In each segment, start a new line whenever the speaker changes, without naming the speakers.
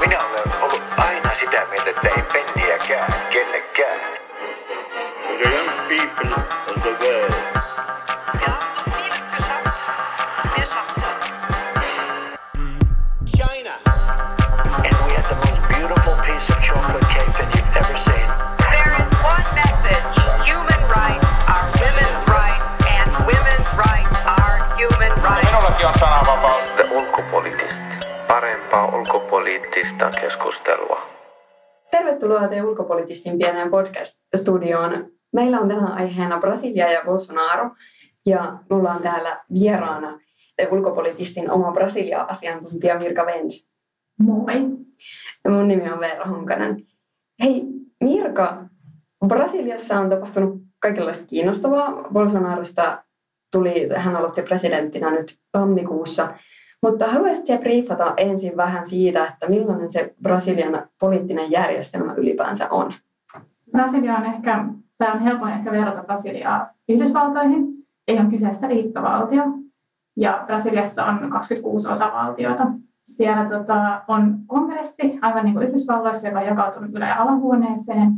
Minä olen
Tervetuloa te ulkopoliittistin pieneen podcast-studioon. Meillä on tänään aiheena Brasilia ja Bolsonaro. Ja mulla on täällä vieraana te ulkopoliittistin oma Brasilia-asiantuntija Mirka Vens.
Moi.
Ja mun nimi on Veera Honkanen. Hei Mirka, Brasiliassa on tapahtunut kaikenlaista kiinnostavaa. Bolsonarosta tuli, hän aloitti presidenttinä nyt tammikuussa. Mutta haluaisitko briefata ensin vähän siitä, että millainen se Brasilian poliittinen järjestelmä ylipäänsä on?
Brasilia on ehkä, tämä on helpoin ehkä verrata Brasiliaa Yhdysvaltoihin. Ei ole kyseessä liittovaltio. Ja Brasiliassa on 26 osavaltiota. Siellä tota, on kongressi, aivan niin kuin Yhdysvalloissa, joka on jakautunut ylä- ja alahuoneeseen.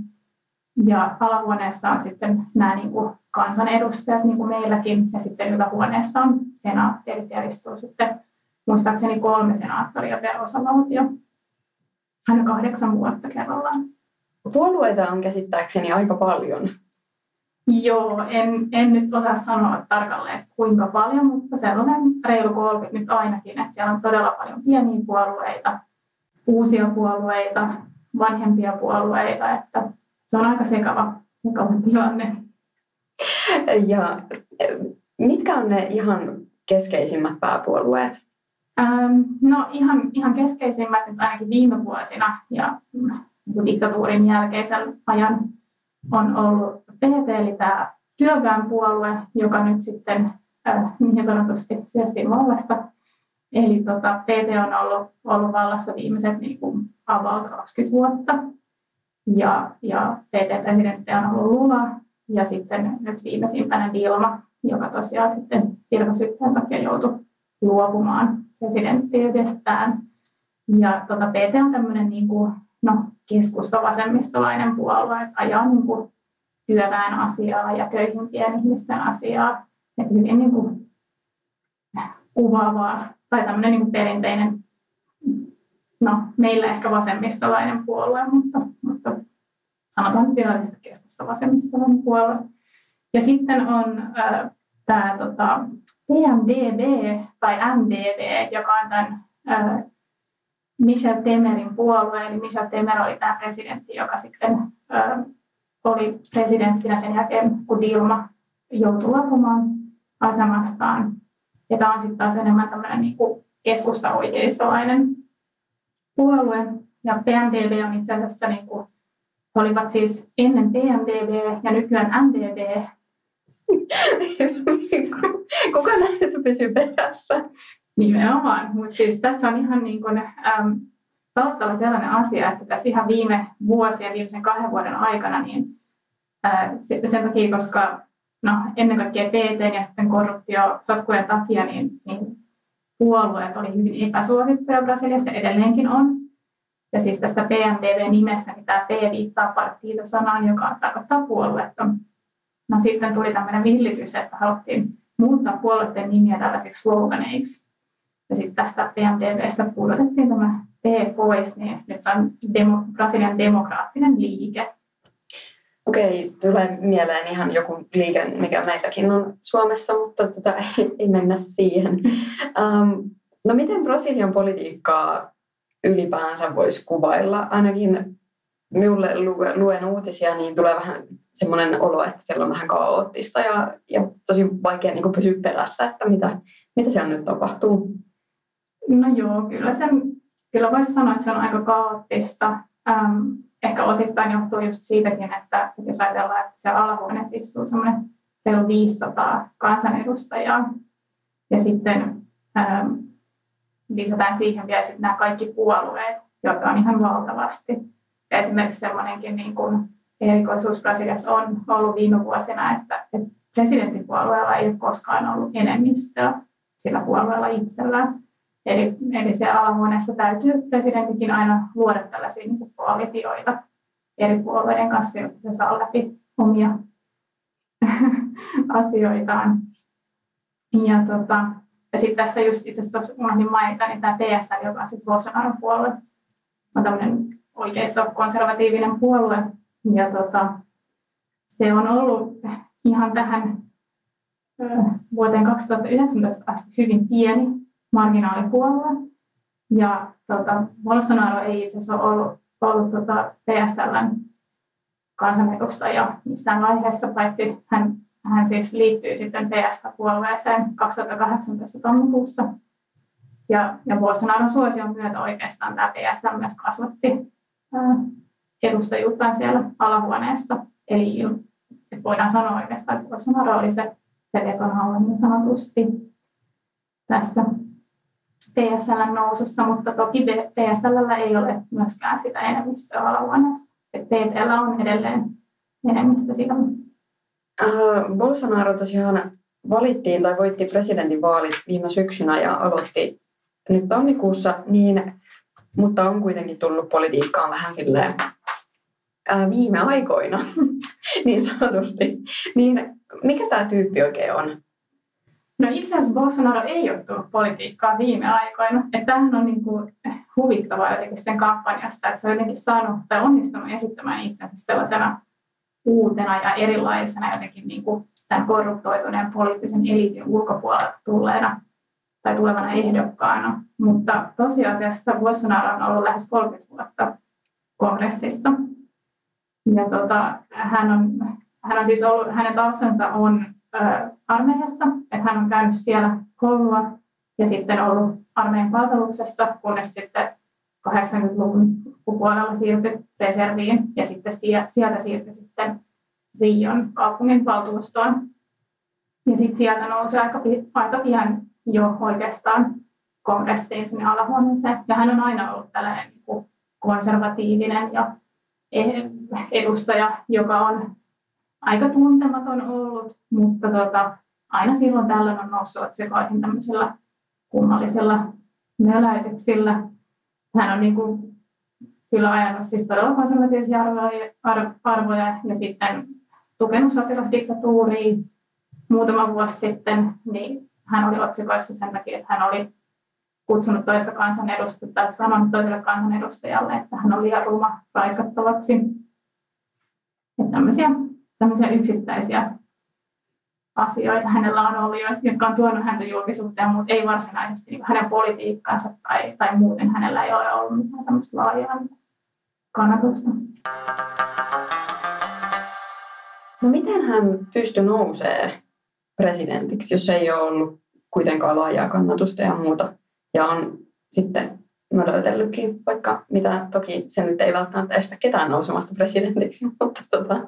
Ja alahuoneessa on sitten nämä niin kuin kansanedustajat, niin kuin meilläkin, ja sitten ylähuoneessa on senaatti, eli siellä istuu sitten muistaakseni kolme senaattoria per osavaltio. Aina kahdeksan vuotta kerrallaan.
Puolueita on käsittääkseni aika paljon.
Joo, en, en nyt osaa sanoa tarkalleen, että kuinka paljon, mutta sellainen reilu 30 nyt ainakin, että siellä on todella paljon pieniä puolueita, uusia puolueita, vanhempia puolueita, että se on aika sekava, sekava tilanne.
Ja eh, mitkä on ne ihan keskeisimmät pääpuolueet?
Ähm, no ihan, ihan keskeisimmät nyt ainakin viime vuosina ja diktatuurin jälkeisen ajan on ollut PT, eli tämä työväenpuolue, joka nyt sitten äh, niin sanotusti syöstiin vallasta. Eli tota, PT on ollut, ollut vallassa viimeiset niin kuin about 20 vuotta. Ja, ja PT-presidentti on ollut Lula ja sitten nyt viimeisimpänä Dilma, joka tosiaan sitten virkasyytteen takia joutui luopumaan presidenttiydestään. Ja tota, PT on tämmöinen niin kuin, no, keskusta-vasemmistolainen puolue, että ajaa niin kuin, työväen asiaa ja köyhimpien ihmisten asiaa. Että hyvin niin kuin, kuvaavaa tai tämmöinen niin kuin perinteinen, no meillä ehkä vasemmistolainen puolue, mutta, mutta sanotaan virallisesti keskusta-vasemmistolainen puolue. Ja sitten on äh, tämä tota, PMDB tai MDB, joka on tämän äh, Michel Temerin puolue, eli Michel Temer oli tämä presidentti, joka sitten äh, oli presidenttinä sen jälkeen, kun Dilma joutui luopumaan asemastaan. Ja tämä on sitten taas enemmän tämmöinen niin kuin keskusta-oikeistolainen puolue. Ja PMDB on itse asiassa, niin kuin, olivat siis ennen PMDB ja nykyään MDB.
Kuka näitä pysyy perässä?
Nimenomaan, mutta siis tässä on ihan niin kuin, äm, taustalla sellainen asia, että tässä ihan viime vuosien, viimeisen kahden vuoden aikana, niin ää, sen takia, koska no, ennen kaikkea PT ja sitten korruptiosotkujen takia, niin, niin puolueet oli hyvin epäsuosittuja Brasiliassa, edelleenkin on. Ja siis tästä PMDV-nimestä, niin tämä P viittaa partiito-sanaan, joka tarkoittaa puoluetta. No sitten tuli tämmöinen villitys, että haluttiin muuttaa puolueiden nimiä tällaisiksi sloganeiksi. Ja sitten tästä PMDVstä pudotettiin tämä P pois, niin nyt se on demo, Brasilian demokraattinen liike.
Okei, tulee mieleen ihan joku liike, mikä meilläkin on Suomessa, mutta tota, ei, ei mennä siihen. Um, no miten Brasilian politiikkaa ylipäänsä voisi kuvailla? Ainakin minulle luen uutisia, niin tulee vähän semmoinen olo, että siellä on vähän kaoottista ja, ja tosi vaikea niin pysyä perässä, että mitä, mitä siellä nyt tapahtuu.
No joo, kyllä, sen, kyllä voisi sanoa, että se on aika kaoottista. Ähm, ehkä osittain johtuu just siitäkin, että jos ajatellaan, että siellä alahuoneessa istuu semmoinen reilu 500 kansanedustajaa, ja sitten ähm, lisätään siihen vielä sitten nämä kaikki puolueet, joita on ihan valtavasti. Ja esimerkiksi semmoinenkin niin kuin erikoisuus Brasiliassa on ollut viime vuosina, että, presidenttipuolueella ei ole koskaan ollut enemmistöä sillä puolueella itsellään. Eli, eli siellä alahuoneessa täytyy presidentinkin aina luoda tällaisia niin koalitioita eri puolueiden kanssa, jotta se saa läpi omia asioitaan. Ja, tota, ja sitten tästä just itse asiassa unohdin mainita, niin tämä PSL, joka on sitten Bolsonaron puolue, on tämmöinen oikeisto-konservatiivinen puolue. Ja tota, se on ollut ihan tähän vuoteen 2019 asti hyvin pieni marginaalipuolue. Ja tota, Bolsonaro ei itse asiassa ollut, ollut tota PSLn kansanedustaja missään vaiheessa, paitsi hän, hän siis liittyy sitten PS-puolueeseen 2018 tammikuussa. Ja, ja Bolsonaron suosion myötä oikeastaan tämä PSL myös kasvatti ää, edustajuuttaan siellä alahuoneessa. Eli voidaan sanoa oikeastaan, että Bolsonaro oli se, se vetonhaula niin sanotusti tässä PSL nousussa, mutta toki PSL ei ole myöskään sitä enemmistöä alahuoneessa. PTL on edelleen enemmistö siinä.
Uh, Bolsonaro tosiaan valittiin tai voitti presidentinvaalit viime syksynä ja aloitti nyt tammikuussa, niin, mutta on kuitenkin tullut politiikkaan vähän silleen viime aikoina, niin sanotusti. Niin mikä tämä tyyppi oikein on?
No itse asiassa Bolsonaro ei ole tullut politiikkaan viime aikoina. Että tämähän on niin kuin huvittavaa jotenkin sen kampanjasta, että se on jotenkin saanut tai onnistunut esittämään itsensä sellaisena uutena ja erilaisena jotenkin niin kuin tämän korruptoituneen poliittisen eliitin ulkopuolelta tulleena tai tulevana ehdokkaana. Mutta tosiasiassa Bolsonaro on ollut lähes 30 vuotta kongressissa. Ja tota, hän, on, hän on siis ollut, hänen taustansa on armeijassa, että hän on käynyt siellä koulua ja sitten ollut armeijan palveluksessa, kunnes sitten 80-luvun puolella siirtyi reserviin ja sitten sieltä siirtyi sitten Rion kaupungin valtuustoon. Ja sitten sieltä nousi aika, aika pian jo oikeastaan kongressiin sinne alahuoneeseen. Ja hän on aina ollut tällainen niin konservatiivinen ja edustaja, joka on aika tuntematon ollut, mutta tota, aina silloin tällöin on noussut otsikoihin tämmöisellä kummallisella möläytyksillä. Hän on niin kuin, kyllä ajanut siis todella konservatiivisia arvoja, arvoja ja sitten tukenut sotilasdiktatuuria muutama vuosi sitten, niin hän oli otsikoissa sen takia, että hän oli kutsunut toista kansanedustajaa tai sanonut toiselle kansanedustajalle, että hän oli liian ruma raiskattavaksi. Tämmöisiä tämmöisiä yksittäisiä asioita hänellä on ollut, jotka on tuonut häntä julkisuuteen, mutta ei varsinaisesti niin hänen politiikkaansa tai, tai muuten hänellä ei ole ollut mitään tämmöistä laajaa kannatusta.
No miten hän pystyi nousee presidentiksi, jos ei ole ollut kuitenkaan laajaa kannatusta ja muuta, ja on sitten löytellytkin vaikka mitä, toki se nyt ei välttämättä estä ketään nousemasta presidentiksi, mutta tota,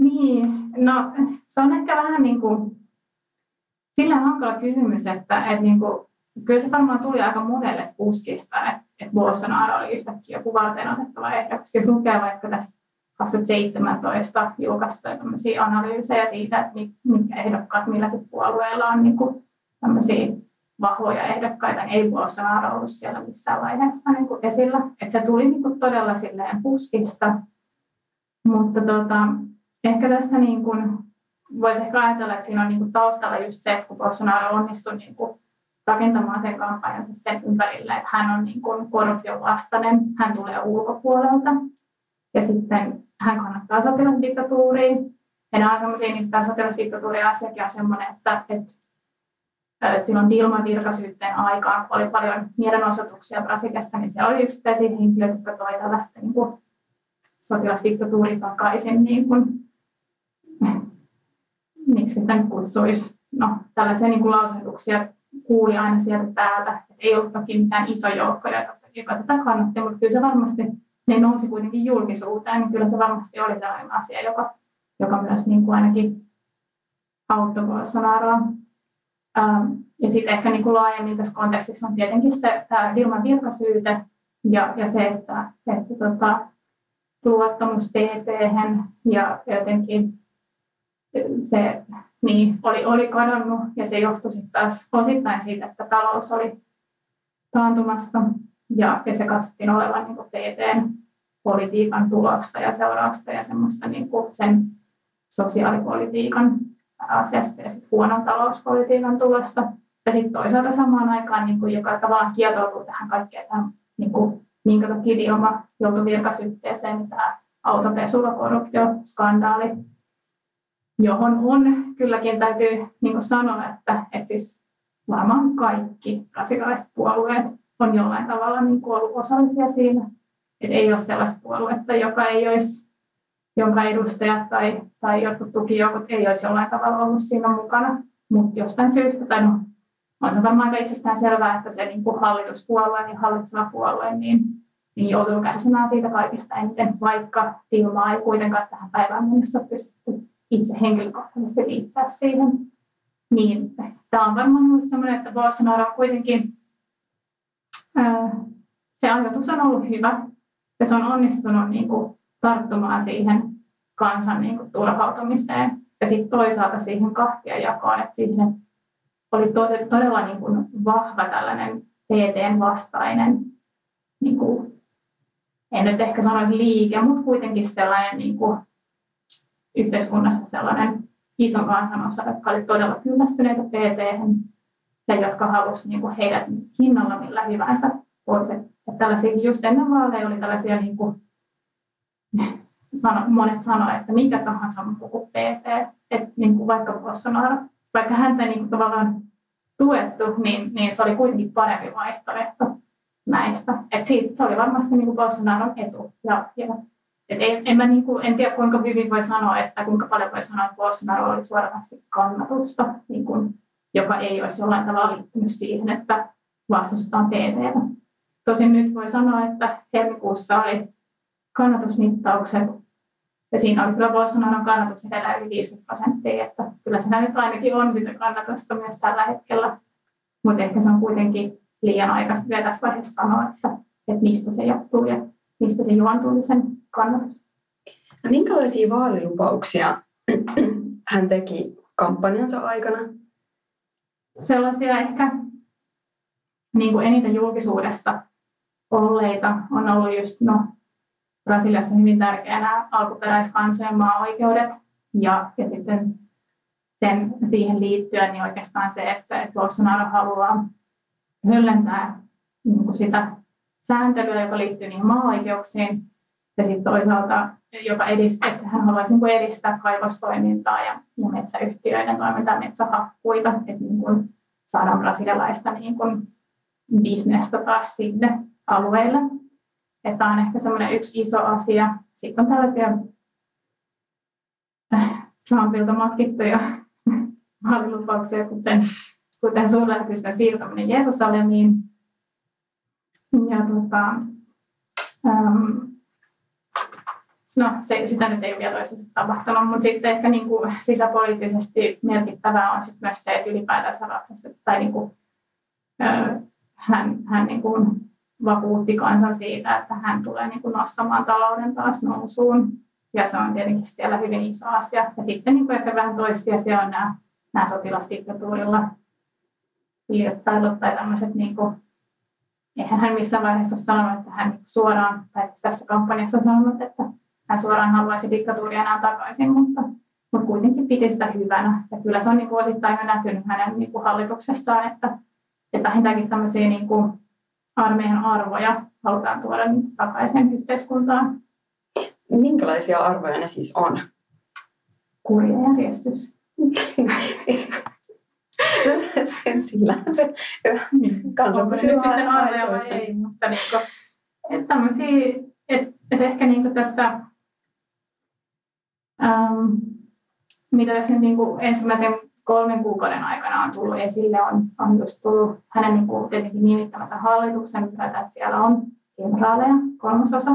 niin, no se on ehkä vähän niin kuin sillä hankala kysymys, että, että niin kuin, kyllä se varmaan tuli aika monelle puskista, että, että Bolsonaro oli yhtäkkiä joku varten otettava ehdokas. Jos lukee vaikka tässä 2017 julkaistuja analyysejä siitä, että mitkä ehdokkaat milläkin puolueella on niin kuin tämmöisiä vahvoja ehdokkaita, niin ei Bolsonaro ollut siellä missään vaiheessa niin kuin esillä. Että se tuli niin kuin todella silleen puskista. Mutta tota, ehkä tässä niin kuin, voisi ehkä ajatella, että siinä on niin kuin taustalla just se, että kun Bolsonaro onnistui niin kuin rakentamaan sen kampanjansa sen ympärille, että hän on niin kuin korruption vastainen, hän tulee ulkopuolelta ja sitten hän kannattaa sotilasdiktatuuria. Ja nämä on sellaisia, niin tämä sotilasdiktatuurin asiakin on sellainen, että, että silloin Dilman virkasyytteen aikaan, kun oli paljon mielenosoituksia Brasiliassa, niin siellä oli yksittäisiä henkilöitä, jotka toi tällaista niin kuin sotilasdiktatuuri takaisin, niin kuin, miksi sitä nyt kutsuisi, no tällaisia niin kuin lausahduksia kuuli aina sieltä täältä, että ei ollut toki mitään iso joukko, joka tätä kannatti, mutta kyllä se varmasti, ne nousi kuitenkin julkisuuteen, niin kyllä se varmasti oli sellainen asia, joka, joka myös niin kuin ainakin auttoi Bolsonaroa. Ähm, ja sitten ehkä niin kuin laajemmin tässä kontekstissa on tietenkin se tämä Dilman virkasyyte ja, ja se, että, että tota, luottamus pt ja jotenkin se niin, oli, oli kadonnut ja se johtui sitten taas osittain siitä, että talous oli taantumassa. Ja, ja se katsottiin olevan niin PTn politiikan tulosta ja seurausta ja semmoista niin kuin sen sosiaalipolitiikan asiassa ja sitten huonon talouspolitiikan tulosta. Ja sitten toisaalta samaan aikaan, niin kuin, joka tavallaan kietoutuu tähän kaikkeen, tähän, niin kuin, minkä takia Dilma joutui virkasyytteeseen, niin tämä autopesulla korruptioskandaali, johon on kylläkin täytyy niin kuin sanoa, että, että siis varmaan kaikki brasilaiset puolueet on jollain tavalla niin kuin ollut osallisia siinä. Että ei ole sellaista puoluetta, joka ei olisi, jonka edustajat tai, tai jotkut tukijoukot ei olisi jollain tavalla ollut siinä mukana. Mutta jostain syystä, tai no, on se varmaan aika itsestään selvää, että se niin kuin hallituspuolue ja hallitseva puolue niin, niin joutuu kärsimään siitä kaikista eniten, vaikka Dilmaa ei kuitenkaan tähän päivään mennessä pystytty itse henkilökohtaisesti liittää siihen. Niin tämä on varmaan ollut sellainen, että Bolsonaro on kuitenkin, ää, se ajatus on ollut hyvä ja se on onnistunut niin kuin, tarttumaan siihen kansan niin kuin, turhautumiseen ja sitten toisaalta siihen kahtia jakoon, että siihen oli todella niin kuin, vahva tällainen PTn vastainen, niin kuin, en nyt ehkä sanoisi liike, mutta kuitenkin sellainen niin kuin, yhteiskunnassa sellainen iso kansanosa, jotka oli todella kyllästyneitä pt ja jotka halusivat niin kuin heidät hinnalla millä hyvänsä pois. Että tällaisia, just ennen vaaleja oli tällaisia, niin kuin, sano, monet sanoivat, että mikä tahansa muu kuin PT, että niin kuin vaikka Bolsonaro, vaikka häntä niin kuin tavallaan tuettu, niin, niin se oli kuitenkin parempi vaihtoehto näistä. Et siitä, se oli varmasti niin kuin Bolsonaron etu. Ja, ja et en, en, mä niin kuin, en tiedä kuinka hyvin voi sanoa, että kuinka paljon voi sanoa, että Bolsonaro oli suoranaisesti kannatusta, niin kuin, joka ei olisi jollain tavalla liittynyt siihen, että vastustetaan PTtä. Tosin nyt voi sanoa, että helmikuussa oli kannatusmittaukset, ja siinä oli kyllä Bolsonaron kannatus edellä yli 50 prosenttia, että kyllä se nyt ainakin on sitä kannatusta myös tällä hetkellä. Mutta ehkä se on kuitenkin liian aikaista vielä tässä vaiheessa sanoa, että, että mistä se johtuu ja mistä se juontuu sen kannatus.
No, minkälaisia vaalilupauksia hän teki kampanjansa aikana?
Sellaisia ehkä niin kuin eniten julkisuudessa olleita on ollut just no, Brasiliassa hyvin tärkeänä alkuperäiskansojen maa-oikeudet ja, ja sitten sen, siihen liittyen niin oikeastaan se, että, että Bolsonaro haluaa höllentää niin kuin sitä sääntelyä, joka liittyy niihin maa-oikeuksiin, ja sitten toisaalta, joka edistää, että hän haluaisi niin kuin edistää kaivostoimintaa ja, ja metsäyhtiöiden toimintaa, metsähakkuita, että niin kuin saadaan brasilialaista niin kuin bisnestä taas sinne alueelle. Että tämä on ehkä semmoinen yksi iso asia. Sitten on tällaisia äh, Trumpilta matkittuja vaalilupauksia, kuten, kuten suurlähetystön siirtäminen Jerusalemiin. Ja tota, ähm, no se, sitä nyt ei vielä toisessa tapahtunut, mutta sitten ehkä niin kuin sisäpoliittisesti merkittävää on sitten myös se, että ylipäätänsä ratsastet, tai niin kuin, äh, hän, hän niin kuin vakuutti kansan siitä, että hän tulee niin kuin nostamaan talouden taas nousuun. Ja se on tietenkin siellä hyvin iso asia. Ja sitten niin kuin ehkä vähän toissijaisia on nämä, nämä sotilasdiktatuurilla piirrettailut tai tämmöiset, niin kuin, eihän hän missään vaiheessa sanonut, että hän suoraan, tai tässä kampanjassa sanonut, että hän suoraan haluaisi diktatuuria enää takaisin, mutta, mutta kuitenkin piti sitä hyvänä. Ja kyllä se on niin kuin osittain jo näkynyt hänen niin kuin hallituksessaan, että, että vähintäänkin tämmöisiä niin kuin armeijan arvoja halutaan tuoda niin takaisin yhteiskuntaan.
Minkälaisia arvoja ne siis on?
Kuri ja järjestys.
sen sillä se kansa pysyy
sitten arvoja vai ei, mutta niin kuin, että tämmöisiä, että, että ehkä niin tässä, ähm, mitä tässä niin kuin ensimmäisen kolmen kuukauden aikana on tullut. Esille, on, on just tullut hänen niin kuin tietenkin nimittämänsä hallituksen myötä, että siellä on. Kenraaleja, kolmasosa,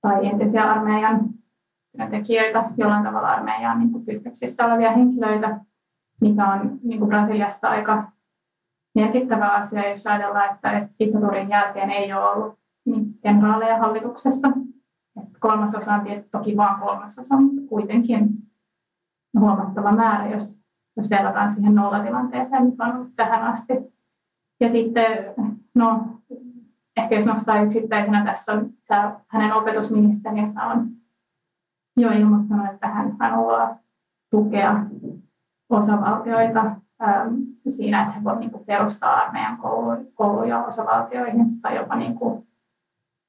tai entisiä armeijan työntekijöitä, jollain tavalla armeijan niin kytköksissä olevia henkilöitä, mikä on niin kuin Brasiliasta aika merkittävä asia, jos ajatellaan, että diktatuurin jälkeen ei ole ollut niin kenraaleja hallituksessa. Että kolmasosa on toki vain kolmasosa, mutta kuitenkin huomattava määrä, jos jos verrataan siihen nollatilanteeseen, mikä on ollut tähän asti. Ja sitten no, ehkä jos nostaa yksittäisenä, tässä on tämä hänen opetusministerinsä on jo ilmoittanut, että hän haluaa tukea osavaltioita äm, siinä, että he voivat niin perustaa armeijan koulu, kouluja osavaltioihin tai jopa niin kuin,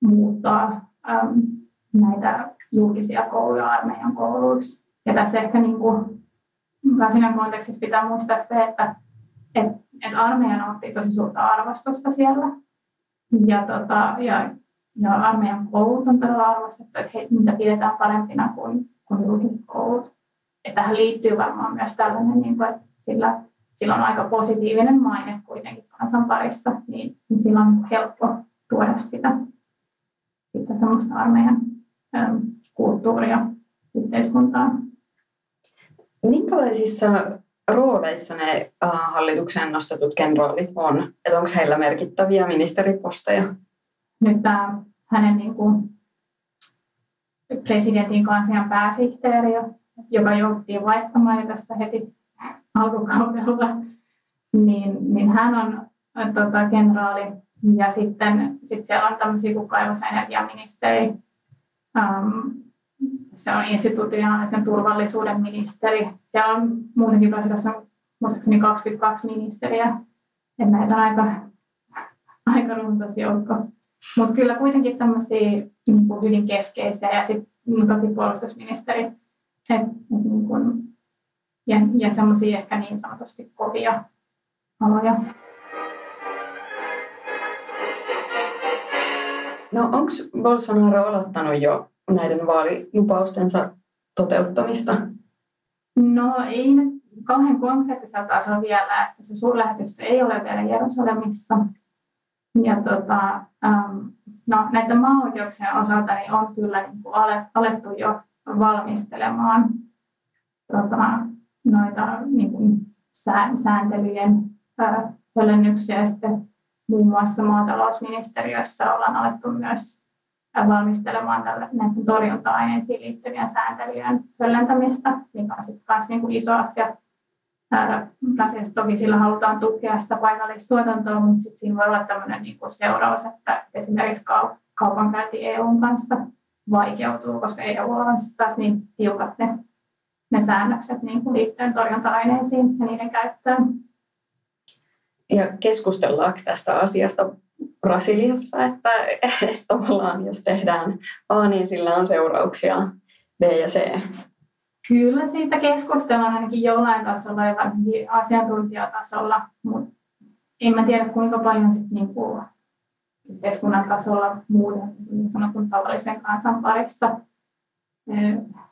muuttaa äm, näitä julkisia kouluja armeijan kouluiksi. Ja tässä ehkä niin kuin, siinä kontekstissa pitää muistaa se, että, että, että armeija nauttii tosi suurta arvostusta siellä. Ja, tota, ja, ja armeijan koulut on todella arvostettu, että he, niitä pidetään parempina kuin, kuin julkiset koulut. Ja tähän liittyy varmaan myös tällainen, niin kuin, että sillä, sillä on aika positiivinen maine kuitenkin kansan parissa, niin, niin sillä on helppo tuoda sitä, sitä armeijan äm, kulttuuria yhteiskuntaan.
Minkälaisissa rooleissa ne hallitukseen nostetut kenraalit on? Että onko heillä merkittäviä ministeriposteja?
Nyt tämä hänen niin kuin, presidentin kanslian pääsihteeri, joka jouduttiin vaihtamaan jo tässä heti alkukaudella, niin, niin hän on tota, kenraali. Ja sitten sit siellä on tämmöisiä kuin kaivos- ja energiaministeri, um, se on institutionaalisen turvallisuuden ministeri. Siellä on muutenkin Brasiliassa muistaakseni 22 ministeriä. Et näitä on aika, aika runsas joukko. Mutta kyllä kuitenkin tämmöisiä niin hyvin keskeisiä ja sitten toki puolustusministeri. Et, et niin kuin, ja ja semmoisia ehkä niin sanotusti kovia aloja.
No onko Bolsonaro aloittanut jo näiden vaalilupaustensa toteuttamista?
No ei nyt kauhean konkreettisella tasolla vielä, että se suurlähetystö ei ole vielä Jerusalemissa. Ja tota, no, näiden maa-oikeuksien osalta niin on kyllä niin kuin alettu jo valmistelemaan tota, noita niin kuin sääntelyjen höllennyksiä. Sitten muun muassa maatalousministeriössä ollaan alettu myös valmistelemaan tälle, näiden torjunta-aineisiin liittyvien sääntelyjen höllentämistä, mikä on sitten taas niin iso asia. Brasiliassa toki sillä halutaan tukea sitä paikallistuotantoa, mutta sitten siinä voi olla tämmöinen niin kuin seuraus, että esimerkiksi kaupankäynti EUn kanssa vaikeutuu, koska EU on sitten taas niin tiukat ne, ne säännökset niin kuin liittyen torjunta-aineisiin ja niiden käyttöön.
Ja keskustellaanko tästä asiasta Brasiliassa, että, tavallaan jos tehdään A, niin sillä on seurauksia B ja C.
Kyllä siitä keskustellaan ainakin jollain tasolla ja varsinkin asiantuntijatasolla, mutta en mä tiedä kuinka paljon sit niinku yhteiskunnan tasolla muuten niin sanotun tavallisen kansan parissa.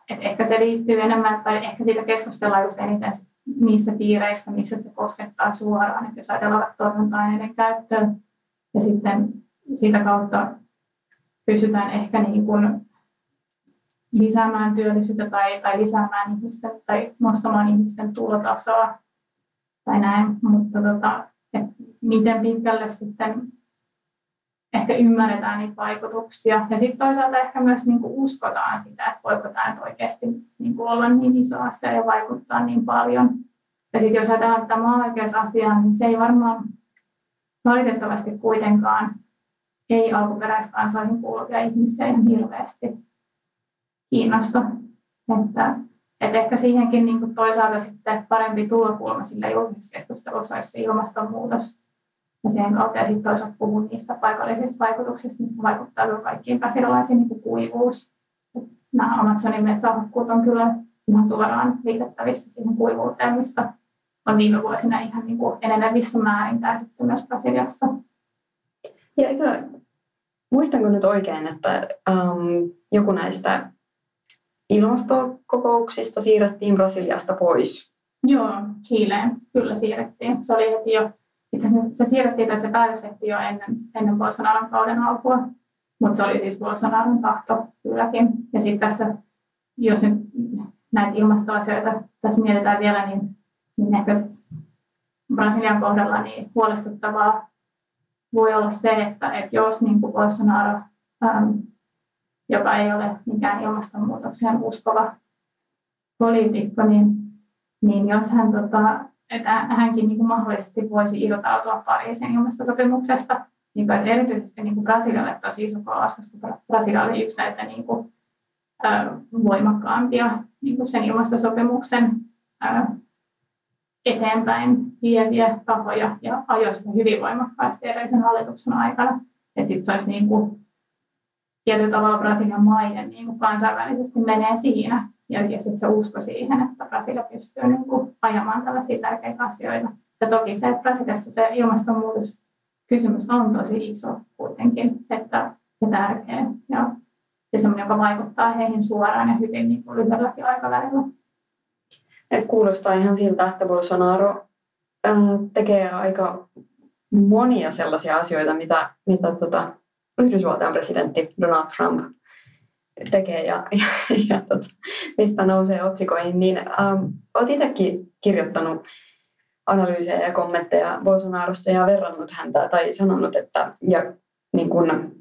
Et ehkä se liittyy enemmän, tai ehkä siitä keskustellaan just eniten niissä piireissä, missä se koskettaa suoraan. Et jos ajatellaan torjunta-aineiden käyttöä, ja sitten sitä kautta pystytään ehkä niin kuin lisäämään työllisyyttä tai, tai lisäämään ihmisten tai nostamaan ihmisten tulotasoa tai näin, mutta tota, miten pitkälle sitten ehkä ymmärretään niitä vaikutuksia. Ja sitten toisaalta ehkä myös niin kuin uskotaan sitä, että voiko tämä oikeasti niin kuin olla niin iso asia ja vaikuttaa niin paljon. Ja sitten jos ajatellaan tätä maa-oikeusasiaa, niin se ei varmaan valitettavasti kuitenkaan ei alkuperäiskansoihin kuuluvia ihmisiä ihan hirveästi kiinnosta. Että, että ehkä siihenkin niin kuin toisaalta sitten parempi tulokulma sille julkisessa keskustelussa olisi se ilmastonmuutos ja sen kautta ja sitten toisaalta puhua niistä paikallisista vaikutuksista, mitkä vaikuttaa kaikkiin brasilialaisiin, niin kuin kuivuus. Nämä Amazonin metsähakkuut on kyllä ihan suoraan liitettävissä siihen kuivuuteen, mistä on viime vuosina ihan niin kuin enenevissä määrin käsitty myös Brasiliassa.
Ja eikö, muistanko nyt oikein, että um, joku näistä ilmastokokouksista siirrettiin Brasiliasta pois?
Joo, Chileen kyllä siirrettiin. Se oli heti jo, itse asiassa se siirrettiin, että se päätös jo ennen, ennen Bolsonaron kauden alkua, mutta se oli siis Bolsonaron tahto kylläkin. Ja sitten tässä, jos nyt näitä ilmastoasioita tässä mietitään vielä, niin niin ehkä Brasilian kohdalla niin huolestuttavaa voi olla se, että, että jos niin kuin Bolsonaro, ähm, joka ei ole mikään ilmastonmuutokseen uskova poliitikko, niin, niin jos hän, tota, että hänkin niin kuin mahdollisesti voisi irtautua Pariisin ilmastosopimuksesta, mikä olisi erityisesti niin kuin Brasilialle tosi iso kolaus, koska Brasilia oli yksi näitä niin kuin, ää, voimakkaampia niin kuin sen ilmastosopimuksen ää, eteenpäin vieviä tahoja ja ajoi sitä hyvin voimakkaasti edellisen hallituksen aikana. Että sitten se olisi niin kuin, tietyllä tavalla Brasilian maine niin kuin kansainvälisesti menee siinä. Ja, ja sitten se usko siihen, että Brasilia pystyy niin kuin, ajamaan tällaisia tärkeitä asioita. Ja toki se, että Brasiliassa se ilmastonmuutos kysymys on tosi iso kuitenkin, että ja tärkeä ja, ja semmoinen, joka vaikuttaa heihin suoraan ja hyvin niin kuin lyhyelläkin aikavälillä.
Et kuulostaa ihan siltä, että Bolsonaro äh, tekee aika monia sellaisia asioita, mitä, mitä tota, Yhdysvaltain presidentti Donald Trump tekee ja, ja, ja tota, mistä nousee otsikoihin, niin ähm, olet itsekin kirjoittanut analyysejä ja kommentteja Bolsonarosta ja verrannut häntä tai sanonut, että ja, niin kun,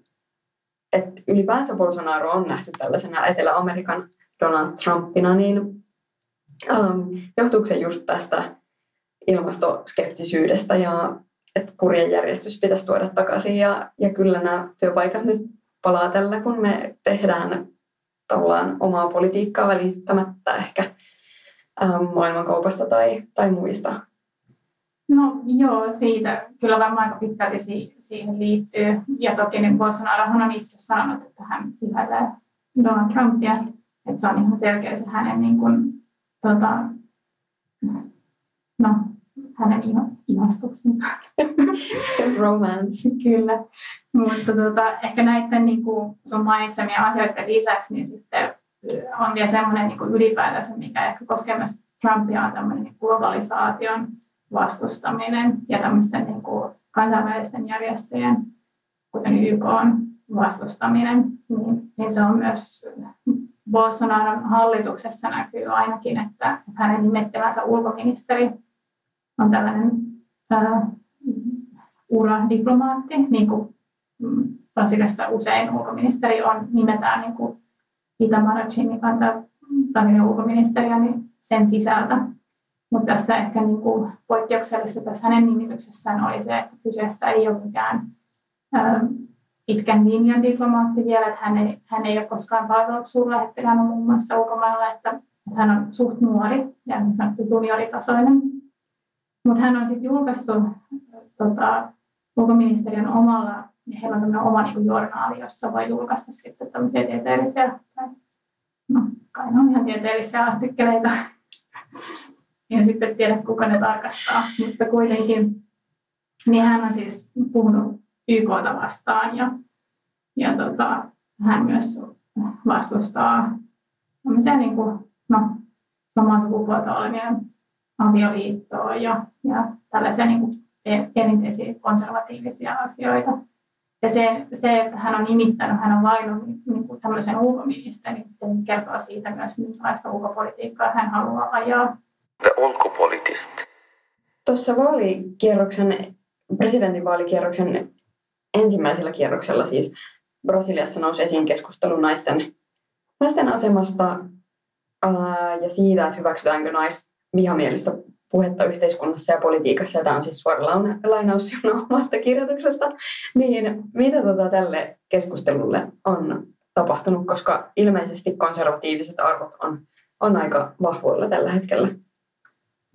että ylipäänsä Bolsonaro on nähty tällaisena Etelä-Amerikan Donald Trumpina, niin ähm, johtuuko se just tästä ilmastoskeptisyydestä ja että kurjen järjestys pitäisi tuoda takaisin ja, ja kyllä nämä työpaikat nyt palaa tällä, kun me tehdään tavallaan omaa politiikkaa välittämättä ehkä ähm, maailmankaupasta tai, tai muista.
No joo, siitä kyllä varmaan aika pitkälti si- siihen liittyy. Ja toki niin Bolsonarohan on itse sanonut, että hän ihailee Donald Trumpia. Että se on ihan selkeä se hänen niin kuin, tota, no, hänen ihastuksensa.
Romance.
Kyllä. Mutta tota, ehkä näiden niin kuin sun mainitsemia asioiden lisäksi, niin sitten on vielä semmoinen niin kuin ylipäätänsä, mikä ehkä koskee myös Trumpia, on tämmöinen niin globalisaation vastustaminen ja tämmöisten niin kuin kansainvälisten järjestöjen, kuten YK on vastustaminen, niin, niin se on myös Bolsonaron hallituksessa näkyy ainakin, että hänen nimettävänsä ulkoministeri on tällainen ää, uradiplomaatti, niin kuin Brasiliassa usein ulkoministeri on, nimetään niin kuin Itamara Chinikan tai ulkoministeriä niin sen sisältä. Mutta tässä ehkä niin kuin poikkeuksellista tässä hänen nimityksessään oli se, että kyseessä ei ole mikään ää, pitkän linjan diplomaatti vielä, että hän ei, hän ei ole koskaan palvellut suurlähettiläänä muun muassa ulkomailla, että, hän on suht nuori ja niin junioritasoinen. Mutta hän on sitten julkaistu tota, ulkoministeriön omalla, ja heillä on tämmöinen oma niin journaali, jossa voi julkaista sitten tämmöisiä tieteellisiä, no kai on ihan tieteellisiä artikkeleita, en sitten tiedä kuka ne tarkastaa, mutta kuitenkin, niin hän on siis puhunut YKta vastaan ja, ja tota, hän myös vastustaa niin kuin, no, samaa sukupuolta olevien avioliittoa ja, ja tällaisia niin kuin perinteisiä konservatiivisia asioita. Ja se, se, että hän on nimittänyt, hän on valinnut niin kuin tämmöisen ulkoministerin, niin kertoo siitä myös, minkälaista ulkopolitiikkaa hän haluaa ajaa.
The ulkopolitist.
Tuossa vaalikierroksen, presidentinvaalikierroksen ensimmäisellä kierroksella siis Brasiliassa nousi esiin keskustelu naisten, naisten asemasta ää, ja siitä, että hyväksytäänkö nais vihamielistä puhetta yhteiskunnassa ja politiikassa, ja tämä on siis suora lainaus omasta kirjoituksesta, niin mitä tota tälle keskustelulle on tapahtunut, koska ilmeisesti konservatiiviset arvot on, on aika vahvoilla tällä hetkellä?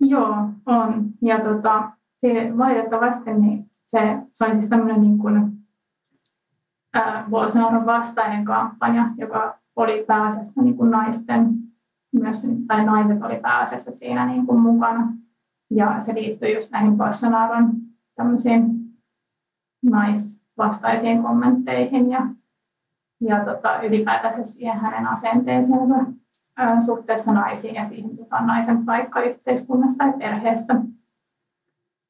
Joo, on. Ja tota, valitettavasti niin se, se oli siis tämmöinen niin kuin, ää, Bolsonaron vastainen kampanja, joka oli pääasiassa niin kuin naisten, myös, tai naiset oli pääasiassa siinä niin kuin mukana. Ja se liittyy just näihin Bolsonaron tämmöisiin naisvastaisiin kommentteihin ja, ja tota, ylipäätänsä siihen hänen asenteeseensa suhteessa naisiin ja siihen, mikä on naisen paikka yhteiskunnassa tai perheessä.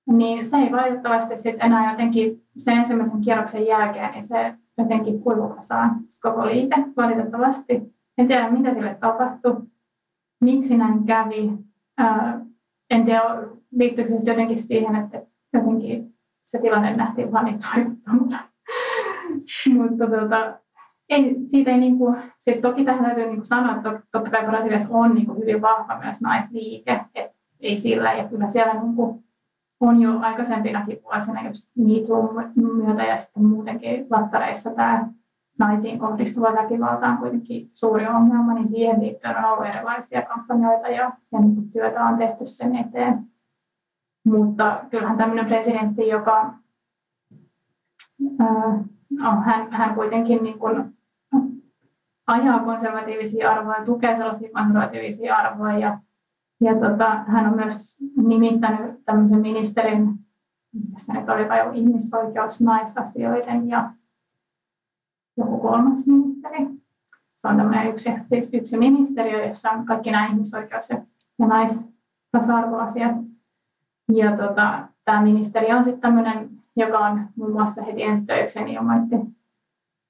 Niin se ei valitettavasti sitten enää jotenkin sen ensimmäisen kierroksen jälkeen, niin se jotenkin kuivukasaan koko liike valitettavasti. En tiedä, mitä sille tapahtui, miksi näin kävi. Ää, en tiedä, liittyykö se jotenkin siihen, että jotenkin se tilanne nähtiin vanitoimattomana. Mutta tota, ei, siitä ei niin kuin, siis toki tähän täytyy niin kuin sanoa, että totta kai Brasiliassa on niin kuin hyvin vahva myös naisliike, ei sillä, ja kyllä siellä niin kuin on jo aikaisempinakin vuosina just MeToo myötä ja sitten muutenkin lattareissa tämä naisiin kohdistuva väkivalta on kuitenkin suuri ongelma, niin siihen liittyen on ollut erilaisia kampanjoita ja, ja niin työtä on tehty sen eteen. Mutta kyllähän tämmöinen presidentti, joka no, hän, hän kuitenkin niin kuin ajaa konservatiivisia arvoja, tukee sellaisia konservatiivisia arvoja ja, ja tota, hän on myös nimittänyt tämmöisen ministerin, tässä nyt oli vai ihmisoikeus, naisasioiden ja joku kolmas ministeri. Se on tämmöinen yksi, siis yksi ministeriö, jossa on kaikki nämä ihmisoikeus- ja naistasa-arvoasiat. Ja tota, tämä ministeri on sitten tämmöinen, joka on muun muassa heti töikseen ilmoitti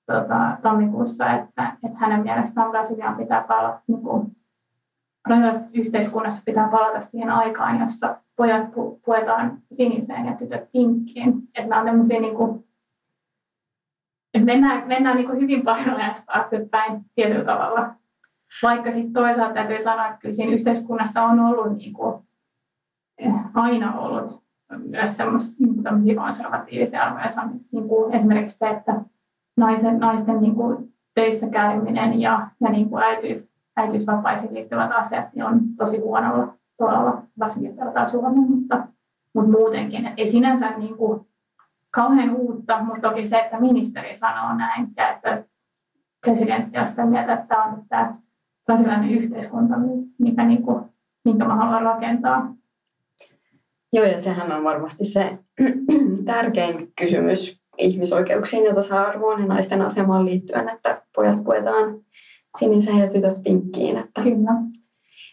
tota, tammikuussa, että, että hänen mielestään Brasiliaan pitää palata, niin brasilialaisessa yhteiskunnassa pitää palata siihen aikaan, jossa pojat pu- puetaan siniseen ja tytöt pinkkiin. Että nämä on tämmöisiä niin kuin, että mennään, mennään niin kuin hyvin paljon ajasta taaksepäin tietyllä tavalla. Vaikka sitten toisaalta täytyy sanoa, että kyllä siinä yhteiskunnassa on ollut niin kuin, eh, aina ollut myös semmoista niin konservatiivisia arvoja. Se on niin kuin esimerkiksi se, että naisen, naisten niin kuin töissä käyminen ja, ja niin kuin äitiys, äitiysvapaisiin liittyvät asiat niin on tosi huonolla tuolla varsinkin Suomeen, mutta, mutta muutenkin. Et ei sinänsä niin kuin kauhean uutta, mutta toki se, että ministeri sanoo näin ja että presidentti on sitä mieltä, että tämä on tämä brasilialainen yhteiskunta, mikä, niin kuin, minkä mä haluan rakentaa.
Joo, ja sehän on varmasti se tärkein kysymys ihmisoikeuksiin ja tasa-arvoon ja naisten asemaan liittyen, että pojat puetaan siniseen ja tytöt pinkkiin. Että...
Kyllä.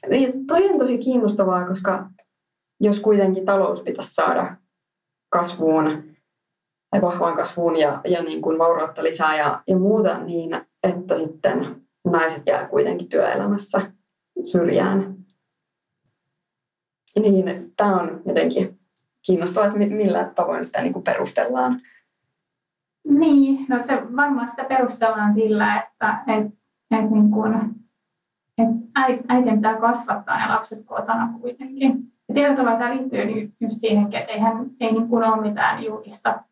Ja toi on tosi kiinnostavaa, koska jos kuitenkin talous pitäisi saada kasvuun tai vahvaan kasvuun ja, ja niin kuin vaurautta lisää ja, ja muuta, niin että sitten naiset jää kuitenkin työelämässä syrjään. Niin, tämä on jotenkin kiinnostavaa, että millä tavoin sitä niin kuin perustellaan.
Niin, no se varmaan sitä perustellaan sillä, että et, et niin kuin, et äitien pitää kasvattaa ne lapset kotona kuitenkin. Ja tietyllä tavalla tämä liittyy just siihen, että eihän, ei niin kuin ole mitään julkista,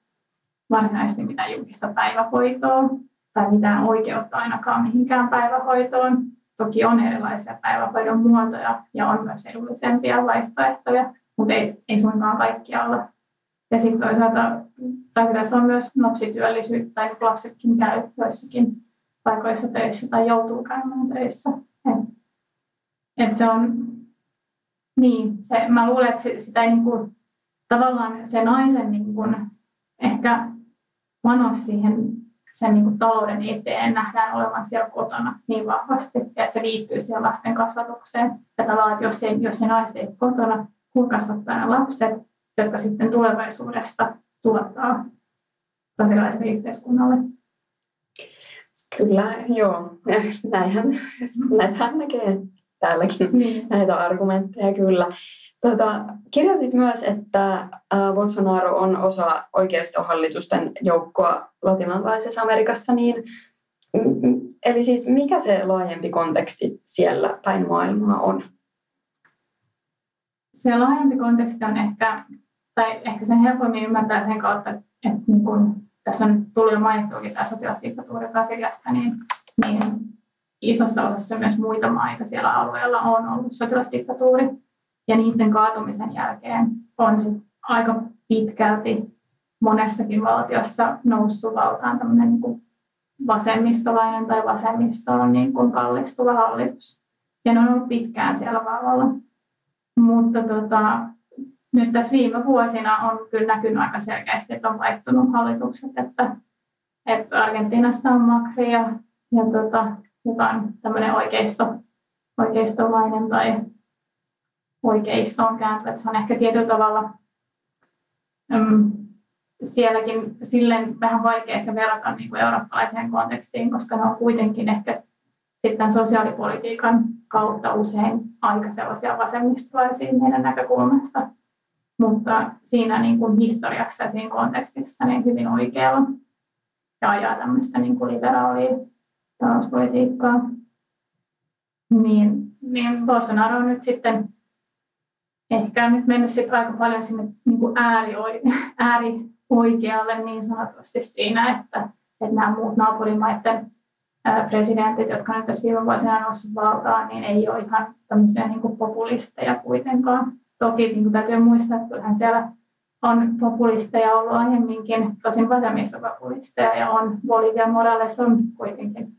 varsinaisesti mitään julkista päivähoitoa tai mitään oikeutta ainakaan mihinkään päivähoitoon. Toki on erilaisia päivähoidon muotoja ja on myös edullisempia vaihtoehtoja, mutta ei, ei suinkaan kaikkialla. Ja sitten toisaalta tässä on myös lapsityöllisyyttä, että lapsetkin käy joissakin paikoissa töissä tai joutuu käymään töissä. Et, se on, niin, se, mä luulen, että sitä niin kuin, tavallaan se naisen niin kuin, ehkä panos siihen sen niin kuin talouden eteen nähdään olevan siellä kotona niin vahvasti, että se liittyy siihen lasten kasvatukseen. Ja tavallaan, että jos se, jos se naiset ei kotona, kun kasvattaa ne lapset, jotka sitten tulevaisuudessa tuottaa brasilialaiselle yhteiskunnalle.
Kyllä, joo. Näinhän, näitähän näkee täälläkin niin. näitä argumentteja kyllä. Tota, kirjoitit myös, että Bolsonaro on osa oikeistohallitusten joukkoa latinalaisessa Amerikassa, niin eli siis mikä se laajempi konteksti siellä päin maailmaa on?
Se laajempi konteksti on ehkä, tai ehkä sen helpommin ymmärtää sen kautta, että niin kun, tässä on tullut jo mainittuakin tämä sotilasdiktatuuri Brasiliassa, niin, niin isossa osassa myös muita maita siellä alueella on ollut sotilasdiktatuuri. Ja niiden kaatumisen jälkeen on sit aika pitkälti monessakin valtiossa noussut valtaan tämmöinen niin vasemmistolainen tai vasemmistoon niin kuin kallistuva hallitus. Ja ne on ollut pitkään siellä vallalla. Mutta tota, nyt tässä viime vuosina on kyllä näkynyt aika selkeästi, että on vaihtunut hallitukset, että, että Argentiinassa on Macri ja, ja tota, joka on tämmöinen oikeisto, oikeistolainen tai oikeistoon kääntyvä, se on ehkä tietyllä tavalla äm, sielläkin silleen vähän vaikea ehkä verrata niin kuin eurooppalaiseen kontekstiin, koska ne on kuitenkin ehkä sitten sosiaalipolitiikan kautta usein aika sellaisia vasemmistolaisia meidän näkökulmasta mutta siinä niin kuin historiassa ja siinä kontekstissa niin hyvin oikealla ja ajaa tämmöistä niin kuin liberaalia talouspolitiikkaa. Niin, niin Bolsonaro nyt sitten ehkä nyt mennyt sit aika paljon sinne niin kuin ääri, äärioikealle niin sanotusti siinä, että, että nämä muut naapurimaiden presidentit, jotka nyt tässä viime vuosina noussut valtaan, niin ei ole ihan tämmöisiä niin kuin populisteja kuitenkaan. Toki niin kuin täytyy muistaa, että kyllähän siellä on populisteja ollut aiemminkin, tosin vasemmistopopulisteja, ja on Bolivia Morales on kuitenkin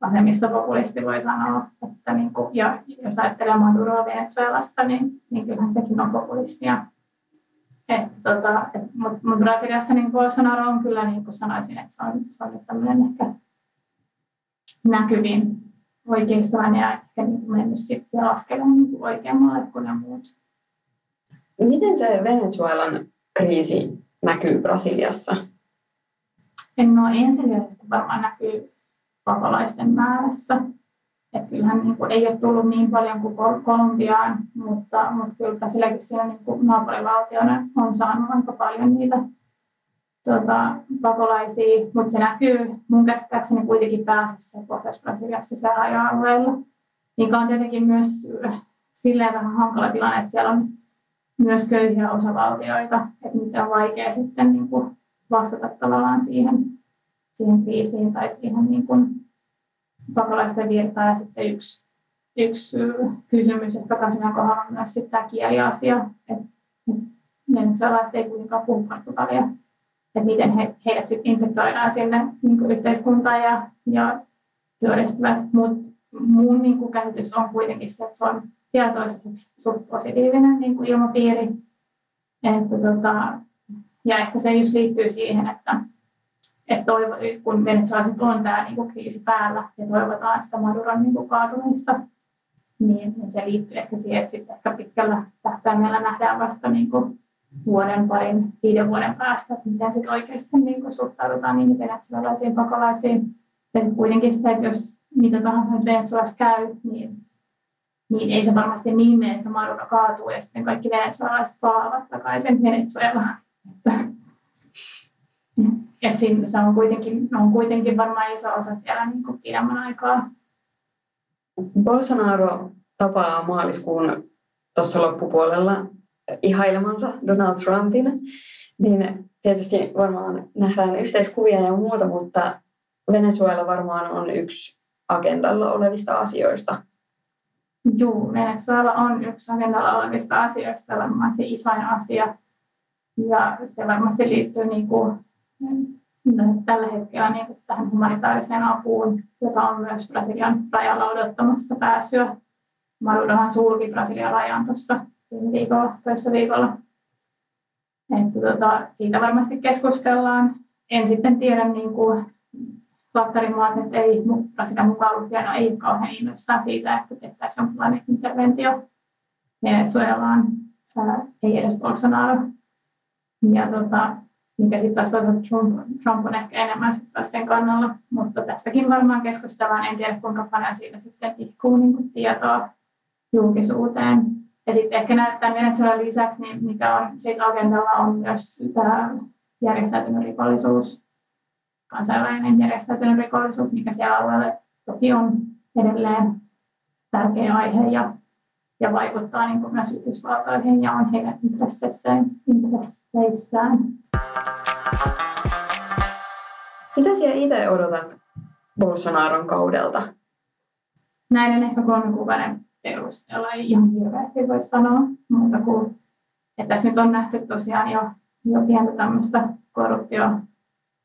vasemmistopopulisti voi sanoa, että niin kuin, ja jos ajattelee Maduroa Venezuelassa, niin, niin kyllähän sekin on populismia. tota, Mutta mut Brasiliassa niin Bolsonaro on kyllä, niin kuin sanoisin, että se on, se on tämmöinen ehkä näkyvin oikeistoinen ja ehkä niin mennyt sitten askeleen niin oikeammalle kuin ne muut.
Miten se Venezuelan kriisi näkyy Brasiliassa?
No ensisijaisesti varmaan näkyy pakolaisten määrässä. Että kyllähän niin kuin, ei ole tullut niin paljon kuin Kolumbiaan, mutta, mutta kyllä Brasiliakin siellä niin kuin naapurivaltiona on saanut aika paljon niitä tuota, pakolaisia, mutta se näkyy mun käsittääkseni kuitenkin pääasiassa Pohjois-Brasiliassa siellä raja-alueella, mikä on tietenkin myös silleen vähän hankala tilanne, että siellä on myös köyhiä osavaltioita, että niitä on vaikea sitten niin kuin vastata tavallaan siihen, siihen kriisiin tai siihen niin kuin pakolaisten virtaan. Ja sitten yksi, yksi kysymys, että Brasilian kohdalla on myös sitten tämä kieliasia, että venezuelaiset ei kuitenkaan puhu portugalia, että miten he, heidät sitten integroidaan sinne niin kuin yhteiskuntaan ja, ja työllistyvät. Mutta mun niin kuin käsitys on kuitenkin se, että se on vielä toistaiseksi suht positiivinen niin kuin ilmapiiri. Että, tota, ja ehkä se just liittyy siihen, että, että toivo, kun venezuelaiset on tämä niin kuin kriisi päällä ja toivotaan sitä Maduron niin kuin kaatumista, niin, niin se liittyy ehkä siihen, että sitten ehkä pitkällä tähtäimellä nähdään vasta niin kuin vuoden, parin, viiden vuoden päästä, että miten sitten oikeasti niin kuin suhtaudutaan niihin venezuelaisiin pakolaisiin. Ja kuitenkin se, että jos mitä tahansa nyt Venezuelassa käy, niin niin ei se varmasti niin mene, että Maduro kaatuu ja sitten kaikki venezuelalaiset palaavat takaisin Venezuelaan. Että siinä se on kuitenkin, on kuitenkin varmaan iso osa siellä niin kuin pidemmän aikaa.
Bolsonaro tapaa maaliskuun tuossa loppupuolella ihailemansa Donald Trumpin, niin tietysti varmaan nähdään yhteiskuvia ja muuta, mutta Venezuela varmaan on yksi agendalla olevista asioista
Joo, Venezuela on yksi agendalla olevista asioista, varmaan se isoin asia. Ja se varmasti liittyy niin kuin, no, tällä hetkellä niin kuin tähän humanitaariseen apuun, jota on myös Brasilian rajalla odottamassa pääsyä. Marudohan sulki Brasilian rajan tuossa viikolla, toisessa viikolla. Että, tota, siitä varmasti keskustellaan. En sitten tiedä, niin kuin, Lattarimaat nyt ei, mutta sitä mukaan lukien no ei ole kauhean innoissaan siitä, että tehtäisiin jonkinlainen interventio Venezuelaan, ei edes Bolsonaro. Ja tota, mikä sitten taas toisaalta Trump, Trump on ehkä enemmän sitten taas sen kannalla, mutta tästäkin varmaan keskustellaan, en tiedä kuinka paljon siitä sitten tihkuu niin tietoa julkisuuteen. Ja sitten ehkä näyttää Venezuelan lisäksi, niin mikä on siitä agendalla, on myös tämä järjestäytynyt rikollisuus, kansainvälinen järjestäytynyt rikollisuus, mikä siellä alueella toki on edelleen tärkeä aihe ja, ja vaikuttaa niin kuin myös Yhdysvaltoihin ja on heidän intresseissään. intresseissään.
Mitä siellä itse odotat Bolsonaron kaudelta?
Näiden ehkä kolmen kuukauden perusteella ei ihan hirveästi voi sanoa muuta kuin, että tässä nyt on nähty tosiaan jo, jo pientä tämmöistä korruptio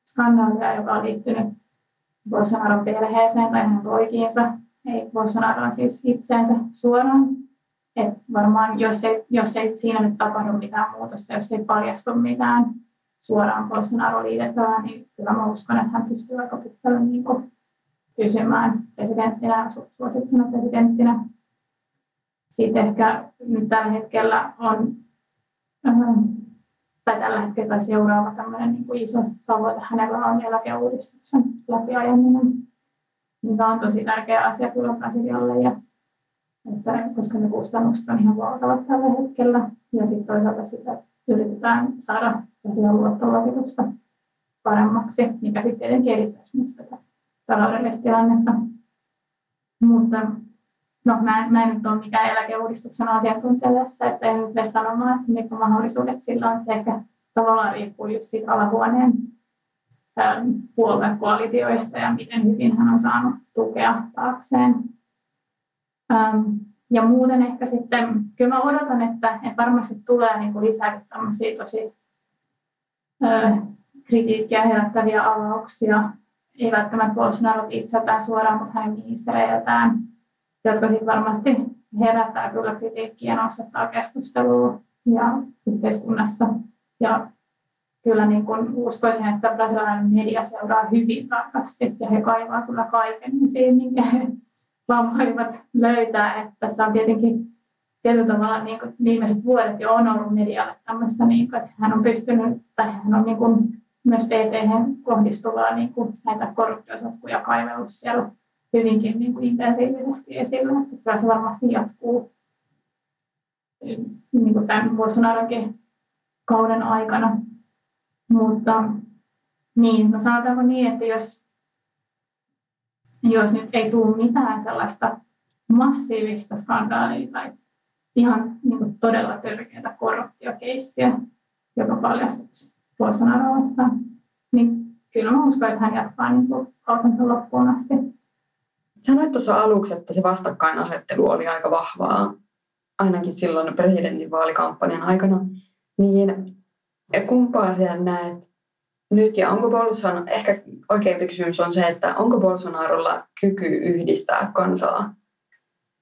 skandaalia, joka on liittynyt Bolsonaron perheeseen tai hänen poikiinsa, ei Bolsonaron siis itseensä suoraan. Et varmaan jos ei, jos ei siinä nyt tapahdu mitään muutosta, jos ei paljastu mitään suoraan Bolsonaro liitetään, niin kyllä mä uskon, että hän pystyy aika pitkälle niin pysymään presidenttinä, suosittuna presidenttinä. Sitten ehkä nyt tällä hetkellä on tai tällä hetkellä seuraava tämmöinen niin kuin iso tavoite hänellä on eläkeuudistuksen läpiajaminen, mikä on tosi tärkeä asia kyllä Brasilialle, ja, että, koska ne kustannukset on ihan valtavat tällä hetkellä. Ja sitten toisaalta sitä yritetään saada Brasilian luottoluokitusta paremmaksi, mikä sitten tietenkin edistäisi myös tätä taloudellista tilannetta. Mutta no mä, mä en nyt ole mikään eläkeuudistuksen asiantuntija tässä, että en nyt mene sanomaan, että mitkä mahdollisuudet sillä on. Se ehkä tavallaan riippuu just siitä alahuoneen ähm, puoluekoalitioista ja miten hyvin hän on saanut tukea taakseen. Ähm, ja muuten ehkä sitten, kyllä mä odotan, että, että varmasti tulee niin kuin lisää tämmöisiä tosi ö, kritiikkiä herättäviä avauksia, ei välttämättä Bolsonaro itseltään suoraan, mutta hänen ministereiltään, jotka sitten varmasti herättää kyllä kritiikkiä ja nostattaa keskustelua ja yhteiskunnassa. Ja kyllä niin kuin uskoisin, että brasilialainen media seuraa hyvin tarkasti ja he kaivaa kyllä kaiken siihen, minkä he vaan löytää. Että tässä on tietenkin tietyllä tavalla niin kuin viimeiset vuodet jo on ollut medialle tämmöistä, niin kuin, että hän on pystynyt, tai hän on niin kuin myös pt kohdistuvaa niin kuin näitä korruptiosotkuja kaivellut siellä hyvinkin niin kuin intensiivisesti esillä, että kyllä se varmasti jatkuu niin kuin tämän Bolsonaronkin kauden aikana. Mutta niin, no sanotaanko niin, että jos, jos nyt ei tule mitään sellaista massiivista skandaalia tai ihan niin kuin todella törkeää korruptiokeissiä, joka paljastuisi Bolsonaro vastaan, niin kyllä mä uskon, että hän jatkaa niin kuin kautensa loppuun asti.
Sanoit tuossa aluksi, että se vastakkainasettelu oli aika vahvaa, ainakin silloin presidentinvaalikampanjan aikana. Niin kumpaa sinä näet nyt ja onko Bolsonaro, ehkä oikeampi kysymys on se, että onko Bolsonarolla kyky yhdistää kansaa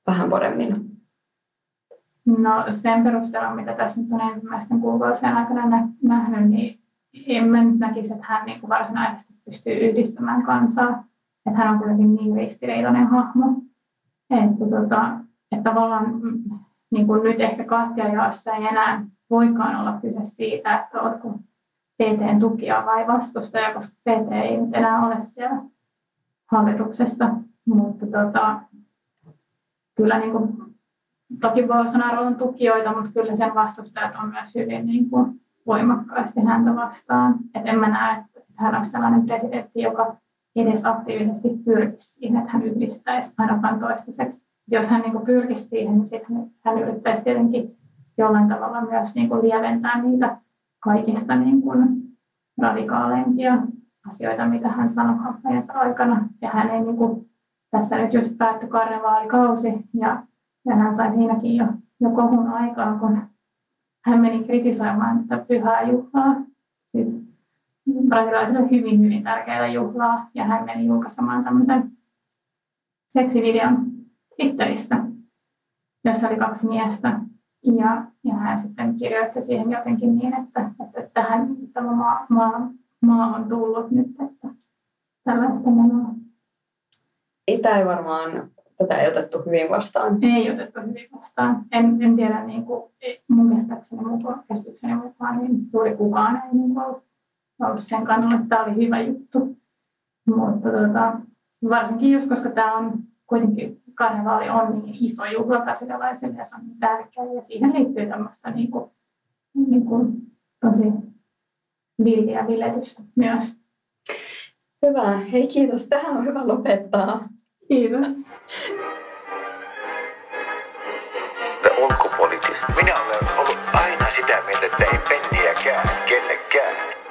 vähän paremmin?
No sen perusteella, mitä tässä nyt on ensimmäisten kuukausien aikana nä- nähnyt, niin en mä nyt näkisi, että hän niin kuin varsinaisesti pystyy yhdistämään kansaa. Että hän on kuitenkin niin ristiriitainen hahmo. Että, tota, että tavallaan mm, niin kuin nyt ehkä kahtia jaossa ei enää voikaan olla kyse siitä, että oletko PTn tukija vai vastustaja, koska PT ei nyt enää ole siellä hallituksessa. Mutta tota, kyllä niin kuin, toki Bolsonaro on tukijoita, mutta kyllä sen vastustajat on myös hyvin niin kuin, voimakkaasti häntä vastaan. Et en mä näe, että hän olisi sellainen presidentti, joka edes aktiivisesti pyrkisi siihen, että hän yhdistäisi ainakaan toistaiseksi. Jos hän niin pyrkisi siihen, niin sitten hän yrittäisi tietenkin jollain tavalla myös niin kuin, lieventää niitä kaikista niin kuin, radikaaleimpia asioita, mitä hän sanoi kampanjansa aikana. Ja hän ei niin kuin, tässä nyt just päättyi karnevaalikausi ja, ja hän sai siinäkin jo, jo kohun aikaan, kun hän meni kritisoimaan tätä pyhää juhlaa, siis brasilialaisille hyvin, hyvin tärkeää juhlaa, ja hän meni julkaisemaan tämmöisen seksivideon Twitteristä, jossa oli kaksi miestä, ja, ja hän sitten kirjoitti siihen jotenkin niin, että, että tähän tämä maa, maa, maa on tullut nyt, että tällaista menoa.
Itä ei varmaan tätä ei otettu hyvin vastaan.
Ei otettu hyvin vastaan. En, en tiedä, niin kuin, mun käsittääkseni mukaan, käsitykseni mukaan, niin juuri kukaan ei niin kuin, ollut sen kannalla, että tämä oli hyvä juttu. Mutta tota, varsinkin just, koska tämä on kuitenkin karnevaali on niin iso juhla brasilialaisille ja se on niin tärkeä ja siihen liittyy tämmöistä niin kuin, niin kuin, tosi villiä viletystä myös.
Hyvä. Hei kiitos. Tähän on hyvä lopettaa.
Kiitos.
The ulkopoliittista.
Minä olen ollut aina sitä mieltä, että ei penniäkään kellekään.